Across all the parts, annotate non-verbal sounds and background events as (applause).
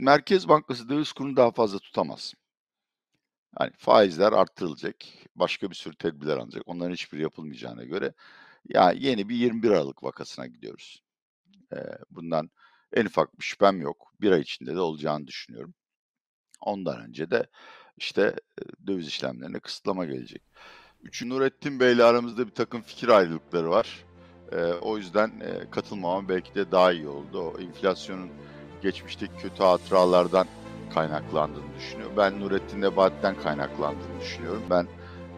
Merkez Bankası döviz kurunu daha fazla tutamaz. Hani faizler arttırılacak, başka bir sürü tedbirler alınacak. Onların hiçbiri yapılmayacağına göre ya yeni bir 21 Aralık vakasına gidiyoruz. Ee, bundan en ufak bir şüphem yok. Bir ay içinde de olacağını düşünüyorum. Ondan önce de işte döviz işlemlerine kısıtlama gelecek. Üçü Nurettin Bey ile aramızda bir takım fikir ayrılıkları var. Ee, o yüzden e, katılmamam belki de daha iyi oldu. O enflasyonun geçmişteki kötü hatıralardan kaynaklandığını düşünüyor. Ben Nurettin Nebati'den kaynaklandığını düşünüyorum. Ben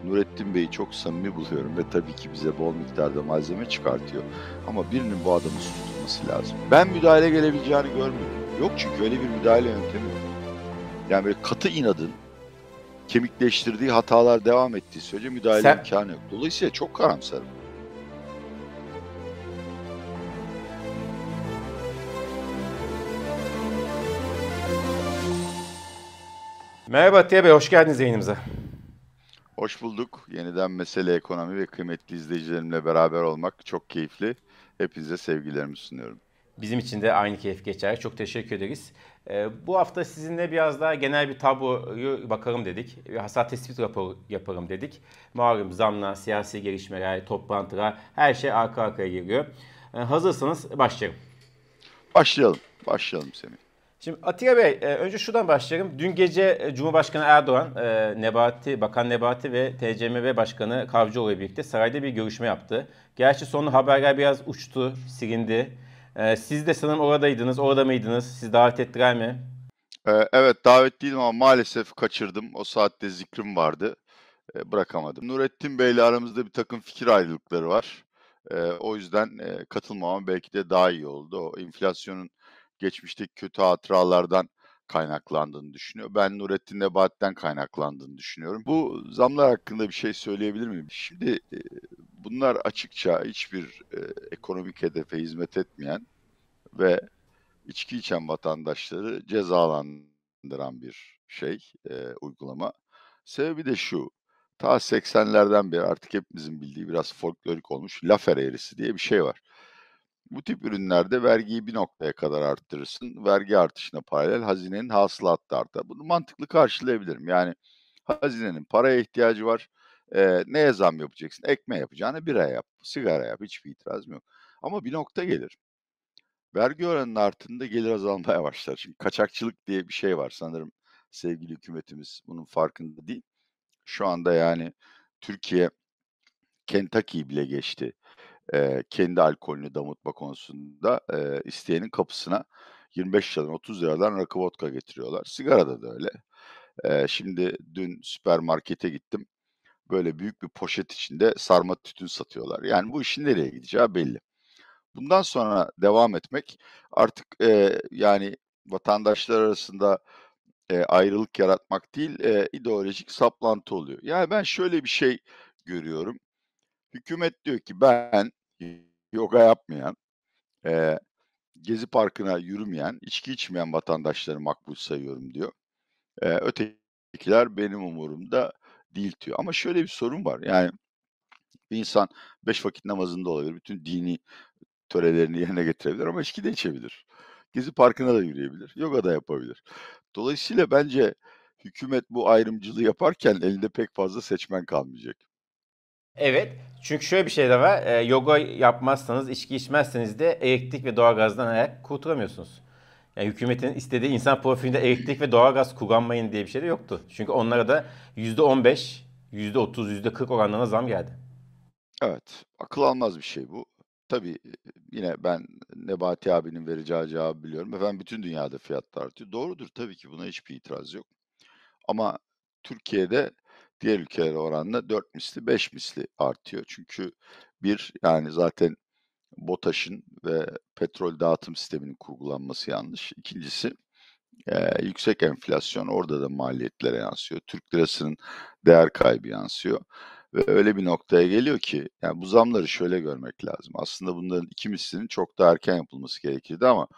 Nurettin Bey'i çok samimi buluyorum ve tabii ki bize bol miktarda malzeme çıkartıyor. Ama birinin bu adamı susturması lazım. Ben müdahale gelebileceğini görmüyorum. Yok çünkü öyle bir müdahale yöntemi yok. Yani böyle katı inadın kemikleştirdiği hatalar devam ettiği sürece müdahale Sen... imkanı yok. Dolayısıyla çok karamsarım. Merhaba Atiye Bey, hoş geldiniz yayınımıza. Hoş bulduk. Yeniden mesele ekonomi ve kıymetli izleyicilerimle beraber olmak çok keyifli. Hepinize sevgilerimi sunuyorum. Bizim için de aynı keyif geçer. Çok teşekkür ederiz. Ee, bu hafta sizinle biraz daha genel bir tabloyu bakalım dedik. Bir hasar tespit raporu yaparım dedik. Malum zamla, siyasi gelişmeler, toplantılar her şey arka arkaya geliyor. Ee, hazırsanız başlayalım. Başlayalım. Başlayalım Semih. Şimdi Atiye Bey, e, önce şuradan başlayalım. Dün gece e, Cumhurbaşkanı Erdoğan, e, Nebati, Bakan Nebati ve TCMB Başkanı Kavcıoğlu ile birlikte sarayda bir görüşme yaptı. Gerçi sonra haberler biraz uçtu, silindi. Siz de sanırım oradaydınız, orada mıydınız? Siz davet ettiler mi? Evet, davetliydim ama maalesef kaçırdım. O saatte zikrim vardı. Bırakamadım. Nurettin Bey ile aramızda bir takım fikir ayrılıkları var. O yüzden katılmamam belki de daha iyi oldu. O enflasyonun geçmişteki kötü hatıralardan kaynaklandığını düşünüyor. Ben Nurettin Nebati'den kaynaklandığını düşünüyorum. Bu zamlar hakkında bir şey söyleyebilir miyim? Şimdi bunlar açıkça hiçbir ekonomik hedefe hizmet etmeyen ve içki içen vatandaşları cezalandıran bir şey, uygulama. Sebebi de şu, ta 80'lerden beri artık hepimizin bildiği biraz folklorik olmuş lafer eğrisi diye bir şey var. Bu tip ürünlerde vergiyi bir noktaya kadar arttırırsın. Vergi artışına paralel hazinenin hasılatı da artar. Bunu mantıklı karşılayabilirim. Yani hazinenin paraya ihtiyacı var. Ee, neye zam yapacaksın? Ekmeğe yapacağını bira yap, sigara yap. Hiçbir itirazım yok. Ama bir nokta gelir. Vergi oranının arttığında gelir azalmaya (laughs) başlar. Çünkü kaçakçılık diye bir şey var. Sanırım sevgili hükümetimiz bunun farkında değil. Şu anda yani Türkiye Kentucky bile geçti e, kendi alkolünü damıtma konusunda e, isteyenin kapısına 25 liradan 30 liradan rakı vodka getiriyorlar. Sigarada da öyle. E, şimdi dün süpermarkete gittim. Böyle büyük bir poşet içinde sarma tütün satıyorlar. Yani bu işin nereye gideceği belli. Bundan sonra devam etmek artık e, yani vatandaşlar arasında e, ayrılık yaratmak değil, e, ideolojik saplantı oluyor. Yani ben şöyle bir şey görüyorum. Hükümet diyor ki ben yoga yapmayan, eee, Gezi Parkı'na yürümeyen, içki içmeyen vatandaşları makbul sayıyorum diyor. Eee, ötekiler benim umurumda değil diyor. Ama şöyle bir sorun var. Yani bir insan beş vakit namazında olabilir, bütün dini törelerini yerine getirebilir ama içki de içebilir. Gezi Parkı'na da yürüyebilir, yoga da yapabilir. Dolayısıyla bence hükümet bu ayrımcılığı yaparken elinde pek fazla seçmen kalmayacak. Evet. Çünkü şöyle bir şey de var. E, yoga yapmazsanız, içki içmezseniz de elektrik ve doğalgazdan ayak kurturamıyorsunuz. Yani hükümetin istediği insan profilinde elektrik ve doğalgaz kullanmayın diye bir şey de yoktu. Çünkü onlara da %15, %30, %40 oranlarına zam geldi. Evet. Akıl almaz bir şey bu. Tabii yine ben Nebati abinin vereceği cevabı biliyorum. Efendim bütün dünyada fiyatlar artıyor. Doğrudur tabii ki buna hiçbir itiraz yok. Ama Türkiye'de diğer ülkelere oranla 4 misli 5 misli artıyor. Çünkü bir yani zaten BOTAŞ'ın ve petrol dağıtım sisteminin kurgulanması yanlış. İkincisi e, yüksek enflasyon orada da maliyetlere yansıyor. Türk lirasının değer kaybı yansıyor. Ve öyle bir noktaya geliyor ki yani bu zamları şöyle görmek lazım. Aslında bunların iki mislinin çok daha erken yapılması gerekirdi ama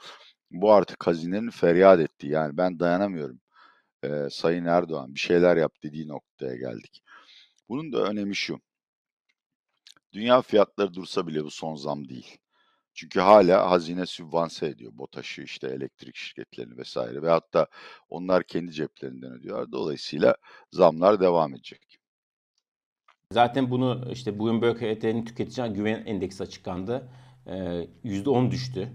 bu artık hazinenin feryat ettiği yani ben dayanamıyorum e, Sayın Erdoğan bir şeyler yap dediği noktaya geldik. Bunun da önemi şu. Dünya fiyatları dursa bile bu son zam değil. Çünkü hala hazine sübvanse ediyor BOTAŞ'ı işte elektrik şirketlerini vesaire ve hatta onlar kendi ceplerinden ödüyorlar. Dolayısıyla zamlar devam edecek. Zaten bunu işte Bloomberg HT'nin tüketici güven endeksi açıklandı. Ee, %10 düştü.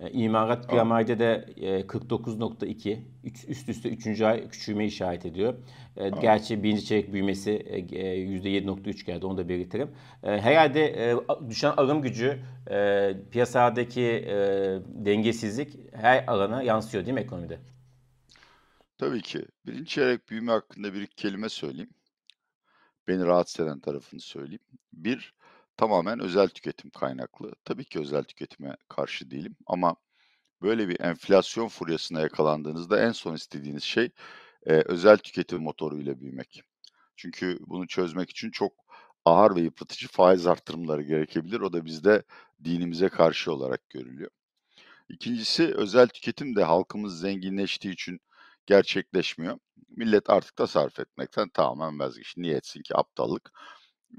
Ee, İmalat PMI'de de e, 49.2 üç- üst üste 3. ay küçülme işaret ediyor. Ee, Gerçi birinci çeyrek büyümesi e, e, %7.3 geldi onu da belirtirim. Ee, Herhalde e, düşen alım gücü e, piyasadaki e, dengesizlik her alana yansıyor değil mi ekonomide? Tabii ki. Birinci çeyrek büyüme hakkında bir iki kelime söyleyeyim. Beni rahatsız eden tarafını söyleyeyim. Bir, tamamen özel tüketim kaynaklı. Tabii ki özel tüketime karşı değilim ama böyle bir enflasyon furyasına yakalandığınızda en son istediğiniz şey e, özel tüketim motoruyla büyümek. Çünkü bunu çözmek için çok ağır ve yıpratıcı faiz artırımları gerekebilir. O da bizde dinimize karşı olarak görülüyor. İkincisi özel tüketim de halkımız zenginleştiği için gerçekleşmiyor. Millet artık tasarruf etmekten tamamen vazgeçti. Niye etsin ki aptallık?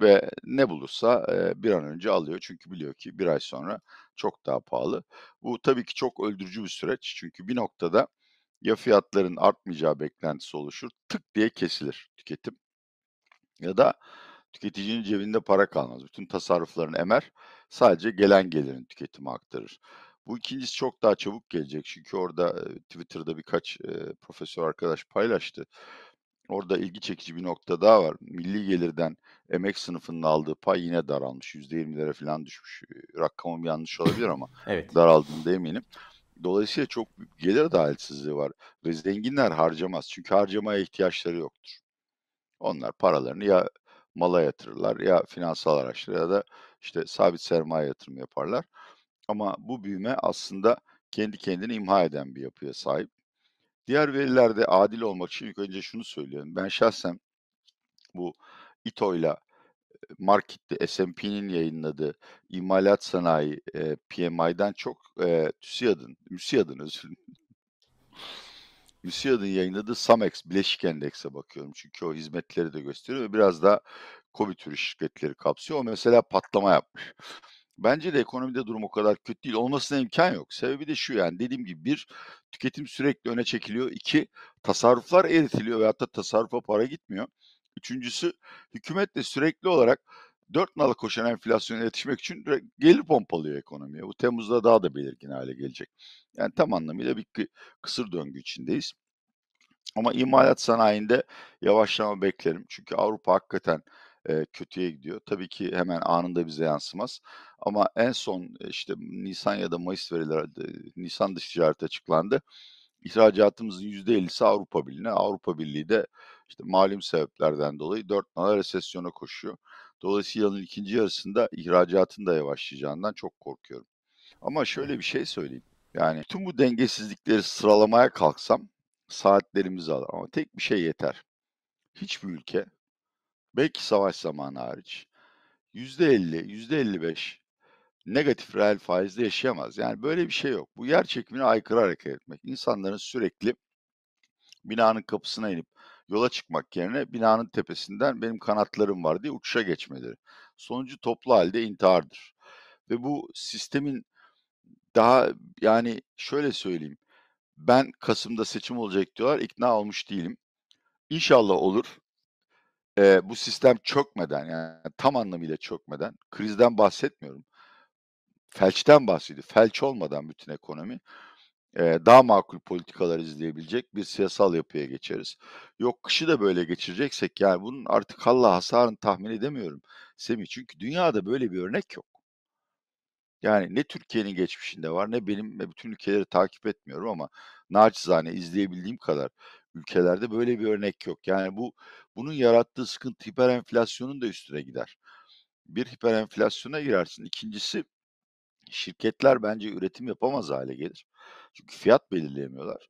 Ve ne bulursa e, bir an önce alıyor. Çünkü biliyor ki bir ay sonra çok daha pahalı. Bu tabii ki çok öldürücü bir süreç. Çünkü bir noktada ya fiyatların artmayacağı beklentisi oluşur, tık diye kesilir tüketim. Ya da tüketicinin cebinde para kalmaz. Bütün tasarruflarını emer, sadece gelen gelirin tüketime aktarır. Bu ikincisi çok daha çabuk gelecek çünkü orada Twitter'da birkaç e, profesör arkadaş paylaştı. Orada ilgi çekici bir nokta daha var. Milli gelirden emek sınıfının aldığı pay yine daralmış. %20'lere falan düşmüş. E, Rakamım yanlış olabilir ama (laughs) Evet. daraldığında eminim. Dolayısıyla çok büyük gelir adaletsizliği var. Ve zenginler harcamaz. Çünkü harcamaya ihtiyaçları yoktur. Onlar paralarını ya mala yatırırlar ya finansal araçlara ya da işte sabit sermaye yatırım yaparlar. Ama bu büyüme aslında kendi kendini imha eden bir yapıya sahip. Diğer verilerde adil olmak için ilk önce şunu söylüyorum. Ben şahsen bu İTO'yla markette S&P'nin yayınladığı imalat sanayi e, PMI'den çok e, TÜSİAD'ın, MÜSİAD'ın özür. MÜSİAD'ın yayınladığı SAMEX bileşik endekse bakıyorum. Çünkü o hizmetleri de gösteriyor ve biraz da COVID türü şirketleri kapsıyor. O mesela patlama yapmış. Bence de ekonomide durum o kadar kötü değil. Olmasına imkan yok. Sebebi de şu yani dediğim gibi bir tüketim sürekli öne çekiliyor. İki tasarruflar eritiliyor veyahut da tasarrufa para gitmiyor. Üçüncüsü hükümet de sürekli olarak dört nala koşan enflasyona yetişmek için gelir pompalıyor ekonomiye. Bu Temmuz'da daha da belirgin hale gelecek. Yani tam anlamıyla bir kı- kısır döngü içindeyiz. Ama imalat sanayinde yavaşlama beklerim. Çünkü Avrupa hakikaten e, kötüye gidiyor. Tabii ki hemen anında bize yansımaz. Ama en son işte Nisan ya da Mayıs verileri, Nisan dış ticaret açıklandı. İhracatımızın %50'si Avrupa Birliği'ne. Avrupa Birliği de işte malum sebeplerden dolayı dört nala resesyona koşuyor. Dolayısıyla yılın ikinci yarısında ihracatın da yavaşlayacağından çok korkuyorum. Ama şöyle bir şey söyleyeyim. Yani tüm bu dengesizlikleri sıralamaya kalksam saatlerimizi alır. Ama tek bir şey yeter. Hiçbir ülke, belki savaş zamanı hariç, %50, %55 negatif reel faizde yaşayamaz. Yani böyle bir şey yok. Bu yer çekimine aykırı hareket etmek. İnsanların sürekli binanın kapısına inip yola çıkmak yerine binanın tepesinden benim kanatlarım var diye uçuşa geçmeleri. Sonucu toplu halde intihardır. Ve bu sistemin daha yani şöyle söyleyeyim. Ben Kasım'da seçim olacak diyorlar. ikna olmuş değilim. İnşallah olur. Eee, bu sistem çökmeden yani tam anlamıyla çökmeden, krizden bahsetmiyorum. Felçten bahsediyor. Felç olmadan bütün ekonomi eee, daha makul politikalar izleyebilecek bir siyasal yapıya geçeriz. Yok kışı da böyle geçireceksek yani bunun artık Allah hasarını tahmin edemiyorum Semih. Çünkü dünyada böyle bir örnek yok. Yani ne Türkiye'nin geçmişinde var ne benim ve bütün ülkeleri takip etmiyorum ama naçizane izleyebildiğim kadar ülkelerde böyle bir örnek yok. Yani bu bunun yarattığı sıkıntı hiper enflasyonun da üstüne gider. Bir hiper enflasyona girersin. İkincisi şirketler bence üretim yapamaz hale gelir. Çünkü fiyat belirleyemiyorlar.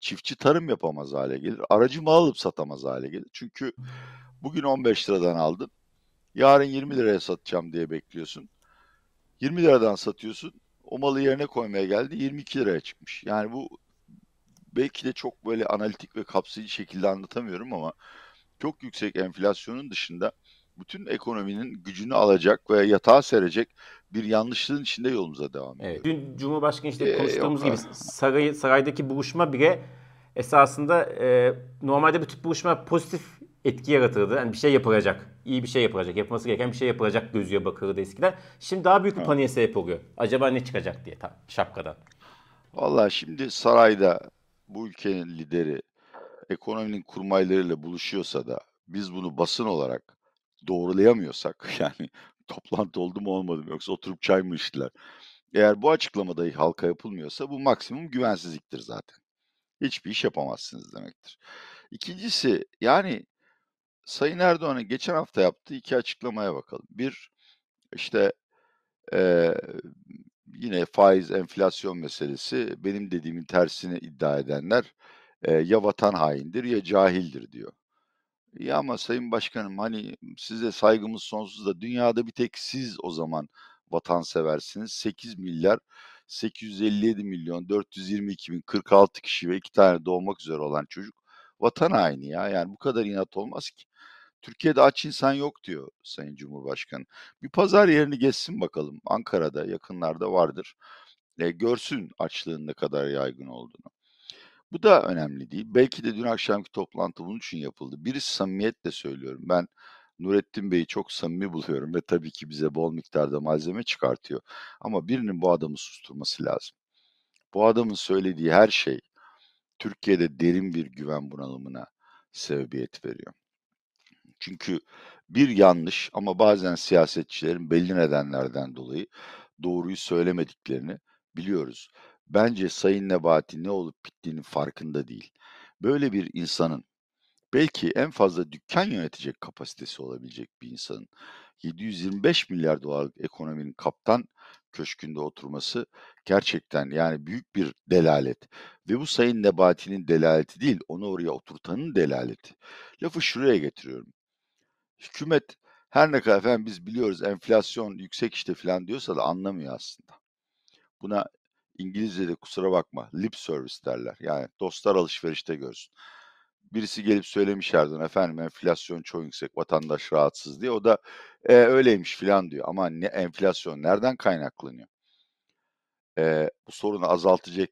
Çiftçi tarım yapamaz hale gelir. Aracı mal alıp satamaz hale gelir. Çünkü bugün 15 liradan aldın. Yarın 20 liraya satacağım diye bekliyorsun. 20 liradan satıyorsun. O malı yerine koymaya geldi 22 liraya çıkmış. Yani bu belki de çok böyle analitik ve kapsayıcı şekilde anlatamıyorum ama çok yüksek enflasyonun dışında bütün ekonominin gücünü alacak ve yatağa serecek bir yanlışlığın içinde yolumuza devam ediyoruz. Evet. Dün Cumhurbaşkanı işte ee, konuştuğumuz yok. gibi saray, saraydaki buluşma bile esasında e, normalde bu tip buluşma pozitif etki yaratırdı. Yani bir şey yapılacak. iyi bir şey yapılacak. Yapılması gereken bir şey yapılacak gözüye bakılırdı eskiden. Şimdi daha büyük bir paniğe sebep oluyor. Acaba ne çıkacak diye tam şapkadan. Valla şimdi sarayda bu ülkenin lideri ekonominin kurmaylarıyla buluşuyorsa da biz bunu basın olarak doğrulayamıyorsak (laughs) yani toplantı oldu mu olmadı mı yoksa oturup çay mı içtiler? Eğer bu açıklamada halka yapılmıyorsa bu maksimum güvensizliktir zaten. Hiçbir iş yapamazsınız demektir. İkincisi yani Sayın Erdoğan'ın geçen hafta yaptığı iki açıklamaya bakalım. Bir işte e, yine faiz enflasyon meselesi benim dediğimin tersini iddia edenler e, ya vatan haindir ya cahildir diyor. İyi ama Sayın Başkanım hani size saygımız sonsuz da dünyada bir tek siz o zaman vatanseversiniz. 8 milyar 857 milyon 422 bin 46 kişi ve iki tane doğmak üzere olan çocuk vatan haini ya. Yani bu kadar inat olmaz ki. Türkiye'de aç insan yok diyor Sayın Cumhurbaşkanı. Bir pazar yerini geçsin bakalım. Ankara'da yakınlarda vardır. E, görsün açlığın ne kadar yaygın olduğunu. Bu da önemli değil. Belki de dün akşamki toplantı bunun için yapıldı. Birisi samimiyetle söylüyorum. Ben Nurettin Bey'i çok samimi buluyorum ve tabii ki bize bol miktarda malzeme çıkartıyor. Ama birinin bu adamı susturması lazım. Bu adamın söylediği her şey Türkiye'de derin bir güven bunalımına sebebiyet veriyor. Çünkü bir yanlış ama bazen siyasetçilerin belli nedenlerden dolayı doğruyu söylemediklerini biliyoruz. Bence Sayın Nebati ne olup bittiğinin farkında değil. Böyle bir insanın belki en fazla dükkan yönetecek kapasitesi olabilecek bir insanın 725 milyar dolarlık ekonominin kaptan köşkünde oturması gerçekten yani büyük bir delalet. Ve bu Sayın Nebati'nin delaleti değil, onu oraya oturtanın delaleti. Lafı şuraya getiriyorum. Hükümet her ne kadar efendim biz biliyoruz enflasyon yüksek işte falan diyorsa da anlamıyor aslında. Buna İngilizce'de kusura bakma lip service derler. Yani dostlar alışverişte görsün. Birisi gelip söylemiş Erdoğan efendim enflasyon çok yüksek vatandaş rahatsız diye. O da e, öyleymiş filan diyor. Ama ne enflasyon nereden kaynaklanıyor? E, bu sorunu azaltacak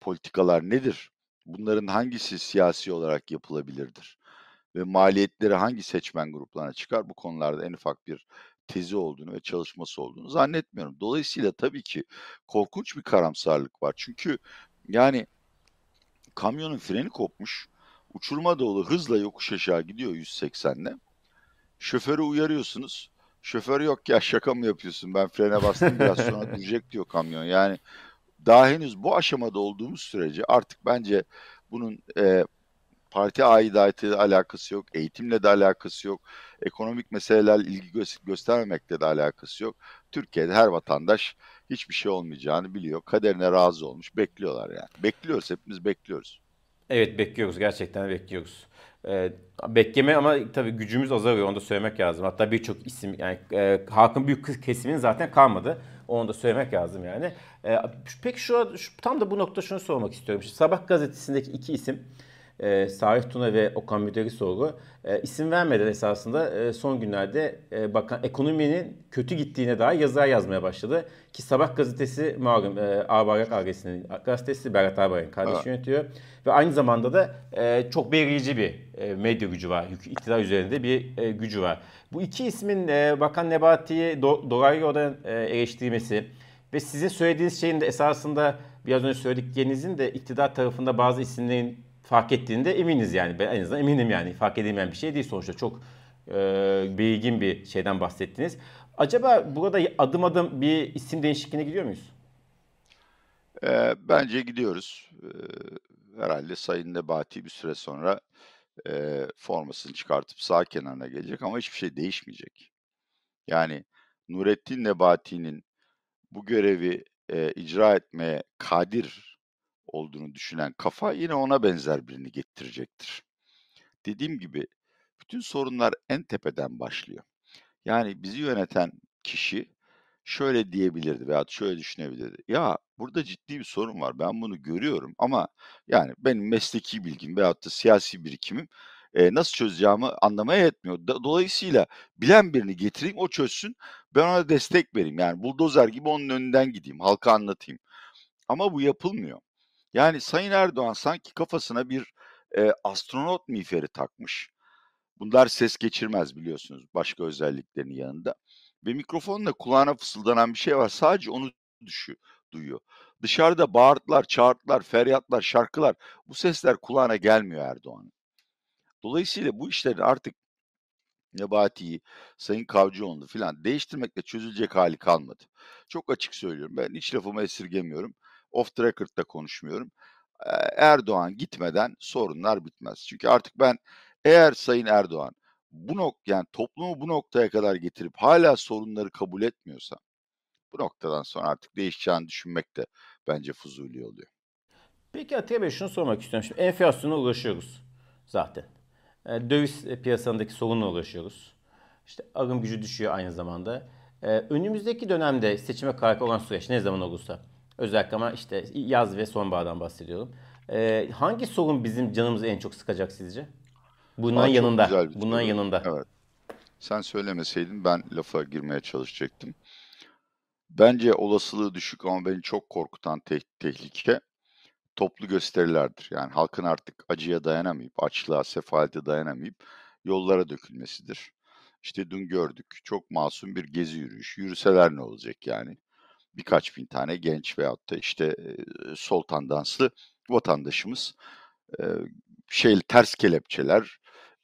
politikalar nedir? Bunların hangisi siyasi olarak yapılabilirdir? Ve maliyetleri hangi seçmen gruplarına çıkar? Bu konularda en ufak bir tezi olduğunu ve çalışması olduğunu zannetmiyorum. Dolayısıyla tabii ki korkunç bir karamsarlık var. Çünkü yani kamyonun freni kopmuş, uçurma dolu hızla yokuş aşağı gidiyor 180'le. Şoförü uyarıyorsunuz. Şoför yok ya şaka mı yapıyorsun ben frene bastım biraz sonra (laughs) duracak diyor kamyon. Yani daha henüz bu aşamada olduğumuz sürece artık bence bunun e, parti aidatıyla alakası yok, eğitimle de alakası yok, ekonomik meseleler ilgi gö- göstermemekle de alakası yok. Türkiye'de her vatandaş hiçbir şey olmayacağını biliyor. Kaderine razı olmuş. Bekliyorlar yani. Bekliyoruz. Hepimiz bekliyoruz. Evet bekliyoruz. Gerçekten bekliyoruz. Ee, bekleme ama tabii gücümüz azalıyor. Onu da söylemek lazım. Hatta birçok isim yani e, halkın büyük kesiminin zaten kalmadı. Onu da söylemek lazım yani. E, peki şu, şu tam da bu nokta şunu sormak istiyorum. Şu Sabah gazetesindeki iki isim e, Salih Tuna ve Okan Müderrisoğlu e, isim vermeden esasında e, son günlerde e, bakan ekonominin kötü gittiğine dair yazılar yazmaya başladı. Ki Sabah gazetesi malum e, Ağbayrak ailesinin gazetesi Berat Ağbayrak'ın kardeşi yönetiyor. Ve aynı zamanda da e, çok belirleyici bir e, medya gücü var. İktidar üzerinde bir e, gücü var. Bu iki ismin e, Bakan Nebati'yi do, olarak e, eleştirmesi ve sizin söylediğiniz şeyin de esasında biraz önce söylediklerinizin de iktidar tarafında bazı isimlerin fark ettiğinde eminiz yani. Ben en azından eminim yani. Fark edilmeyen bir şey değil sonuçta. Çok e, belirgin bir şeyden bahsettiniz. Acaba burada adım adım bir isim değişikliğine gidiyor muyuz? E, bence gidiyoruz. E, herhalde Sayın Nebati bir süre sonra e, formasını çıkartıp sağ kenarına gelecek ama hiçbir şey değişmeyecek. Yani Nurettin Nebati'nin bu görevi e, icra etmeye kadir olduğunu düşünen kafa yine ona benzer birini getirecektir. Dediğim gibi bütün sorunlar en tepeden başlıyor. Yani bizi yöneten kişi şöyle diyebilirdi veya şöyle düşünebilirdi. Ya burada ciddi bir sorun var. Ben bunu görüyorum ama yani benim mesleki bilgim veyahut da siyasi birikimim e, nasıl çözeceğimi anlamaya yetmiyor. Dolayısıyla bilen birini getireyim o çözsün ben ona destek vereyim. Yani buldozer gibi onun önünden gideyim halka anlatayım. Ama bu yapılmıyor. Yani Sayın Erdoğan sanki kafasına bir e, astronot miğferi takmış. Bunlar ses geçirmez biliyorsunuz başka özelliklerinin yanında. Ve mikrofonla kulağına fısıldanan bir şey var. Sadece onu düşüyor, duyuyor. Dışarıda bağırtılar, çağırtılar, feryatlar, şarkılar bu sesler kulağına gelmiyor Erdoğan'ın. Dolayısıyla bu işlerin artık Nebati'yi, Sayın Kavcıoğlu filan değiştirmekle çözülecek hali kalmadı. Çok açık söylüyorum. Ben hiç lafımı esirgemiyorum. Off the record'da konuşmuyorum. Erdoğan gitmeden sorunlar bitmez. Çünkü artık ben eğer Sayın Erdoğan bu nok yani toplumu bu noktaya kadar getirip hala sorunları kabul etmiyorsa bu noktadan sonra artık değişeceğini düşünmek de bence fuzuli oluyor. Peki Atiye Bey şunu sormak istiyorum. Şimdi enflasyona ulaşıyoruz zaten. E, döviz piyasalarındaki sorunla ulaşıyoruz. İşte alım gücü düşüyor aynı zamanda. E, önümüzdeki dönemde seçime karar olan süreç ne zaman olursa özellikle ama işte yaz ve sonbahardan bahsediyorum. E, hangi sorun bizim canımızı en çok sıkacak sizce? Bundan yanında. Bundan yanında. Evet. Sen söylemeseydin ben lafa girmeye çalışacaktım. Bence olasılığı düşük ama beni çok korkutan te- tehlike toplu gösterilerdir. Yani halkın artık acıya dayanamayıp, açlığa, sefalete dayanamayıp yollara dökülmesidir. İşte dün gördük çok masum bir gezi yürüyüş. Yürüseler ne olacak yani? Birkaç bin tane genç veyahut da işte e, sol tandanslı vatandaşımız e, şey ters kelepçeler,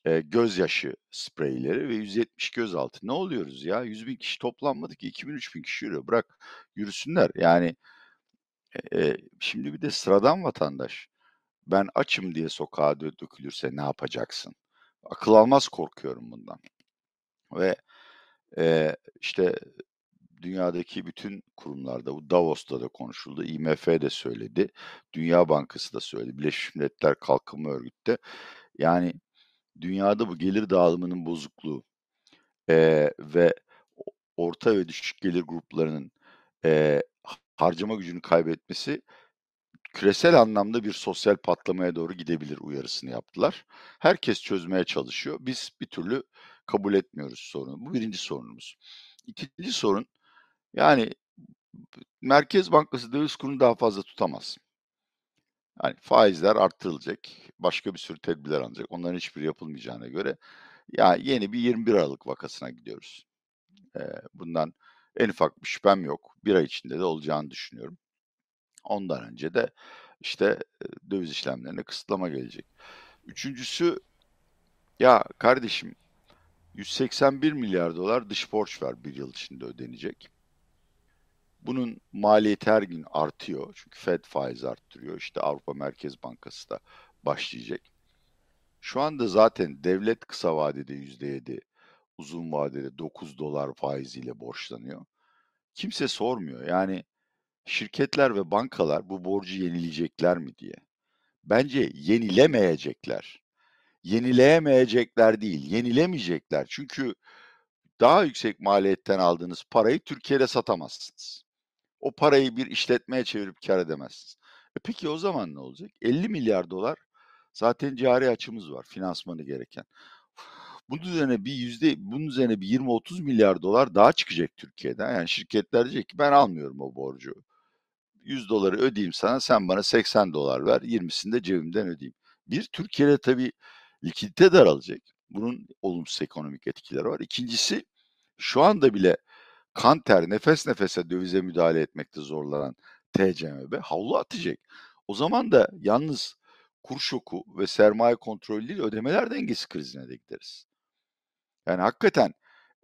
e, gözyaşı spreyleri ve 170 gözaltı. Ne oluyoruz ya? 100 bin kişi toplanmadı ki 2000-3000 kişi yürüyor. Bırak yürüsünler. Yani e, şimdi bir de sıradan vatandaş. Ben açım diye sokağa dökülürse ne yapacaksın? Akıl almaz korkuyorum bundan. Ve e, işte dünyadaki bütün kurumlarda, bu Davos'ta da konuşuldu, IMF de söyledi, Dünya Bankası da söyledi, Birleşmiş Milletler Kalkınma Örgütü de. Yani dünyada bu gelir dağılımının bozukluğu e, ve orta ve düşük gelir gruplarının e, harcama gücünü kaybetmesi küresel anlamda bir sosyal patlamaya doğru gidebilir uyarısını yaptılar. Herkes çözmeye çalışıyor. Biz bir türlü kabul etmiyoruz sorunu. Bu birinci sorunumuz. İkinci sorun yani Merkez Bankası döviz kurunu daha fazla tutamaz. Yani faizler arttırılacak. Başka bir sürü tedbirler alınacak. Onların hiçbiri yapılmayacağına göre ya yeni bir 21 Aralık vakasına gidiyoruz. Ee, bundan en ufak bir şüphem yok. Bir ay içinde de olacağını düşünüyorum. Ondan önce de işte döviz işlemlerine kısıtlama gelecek. Üçüncüsü ya kardeşim 181 milyar dolar dış borç var bir yıl içinde ödenecek. Bunun maliyeti her gün artıyor. Çünkü Fed faiz arttırıyor. İşte Avrupa Merkez Bankası da başlayacak. Şu anda zaten devlet kısa vadede %7, uzun vadede 9 dolar faiziyle borçlanıyor. Kimse sormuyor. Yani şirketler ve bankalar bu borcu yenileyecekler mi diye. Bence yenilemeyecekler. Yenileyemeyecekler değil, yenilemeyecekler. Çünkü daha yüksek maliyetten aldığınız parayı Türkiye'de satamazsınız. O parayı bir işletmeye çevirip kar edemezsiniz. E peki o zaman ne olacak? 50 milyar dolar zaten cari açımız var, finansmanı gereken. Bunun üzerine bir yüzde, bunun üzerine bir 20-30 milyar dolar daha çıkacak Türkiye'den. Yani şirketler diyecek ki ben almıyorum o borcu. 100 doları ödeyeyim sana, sen bana 80 dolar ver, 20'sini de cebimden ödeyeyim. Bir, Türkiye'de tabii likidite daralacak. Bunun olumsuz ekonomik etkileri var. İkincisi, şu anda bile kan ter, nefes nefese dövize müdahale etmekte zorlanan TCMB havlu atacak. O zaman da yalnız kur şoku ve sermaye kontrolü değil ödemeler dengesi krizine de gideriz. Yani hakikaten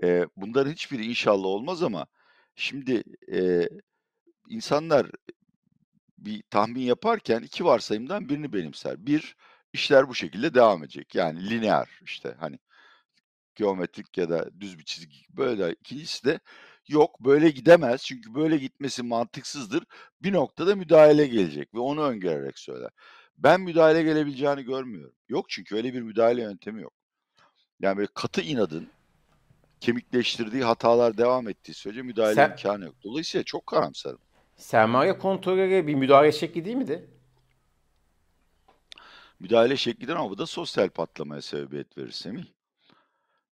e, bunların hiçbiri inşallah olmaz ama şimdi e, insanlar bir tahmin yaparken iki varsayımdan birini benimser. Bir, işler bu şekilde devam edecek. Yani lineer işte hani geometrik ya da düz bir çizgi böyle. İkincisi de yok böyle gidemez çünkü böyle gitmesi mantıksızdır. Bir noktada müdahale gelecek ve onu öngörerek söyler. Ben müdahale gelebileceğini görmüyorum. Yok çünkü öyle bir müdahale yöntemi yok. Yani böyle katı inadın kemikleştirdiği hatalar devam ettiği sürece müdahale Sen, imkanı yok. Dolayısıyla çok karamsarım. Sermaye kontrolü bir müdahale şekli değil miydi? müdahale şeklidir ama bu da sosyal patlamaya sebebiyet verir Semih.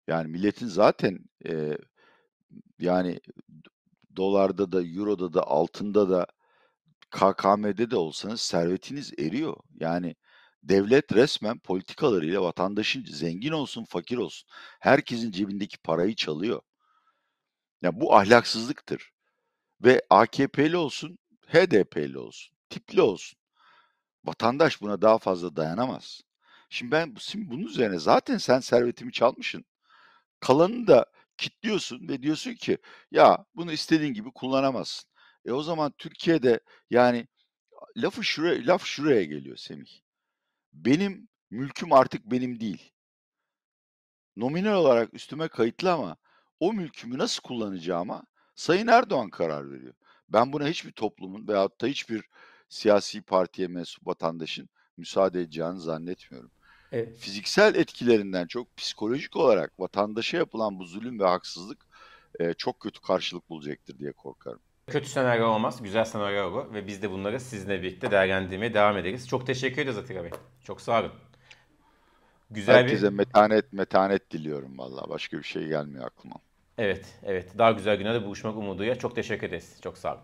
Yani milletin zaten e, yani dolarda da, euroda da, altında da, KKM'de de olsanız servetiniz eriyor. Yani devlet resmen politikalarıyla vatandaşın zengin olsun, fakir olsun herkesin cebindeki parayı çalıyor. Ya bu ahlaksızlıktır. Ve AKP'li olsun, HDP'li olsun, tipli olsun. Vatandaş buna daha fazla dayanamaz. Şimdi ben şimdi bunun üzerine zaten sen servetimi çalmışsın. Kalanını da kitliyorsun ve diyorsun ki ya bunu istediğin gibi kullanamazsın. E o zaman Türkiye'de yani lafı şuraya laf şuraya geliyor Semih. Benim mülküm artık benim değil. Nominal olarak üstüme kayıtlı ama o mülkümü nasıl kullanacağıma Sayın Erdoğan karar veriyor. Ben buna hiçbir toplumun veyahut da hiçbir siyasi partiye mensup vatandaşın müsaade edeceğini zannetmiyorum. Evet. Fiziksel etkilerinden çok psikolojik olarak vatandaşa yapılan bu zulüm ve haksızlık e, çok kötü karşılık bulacaktır diye korkarım. Kötü senaryo olmaz, güzel senaryo olur ve biz de bunları sizinle birlikte değerlendirmeye devam ederiz. Çok teşekkür ederiz Atilla Bey. Çok sağ olun. Güzel Herkese bir... metanet metanet diliyorum valla. Başka bir şey gelmiyor aklıma. Evet, evet. Daha güzel günlerde buluşmak umuduyla. Çok teşekkür ederiz. Çok sağ olun.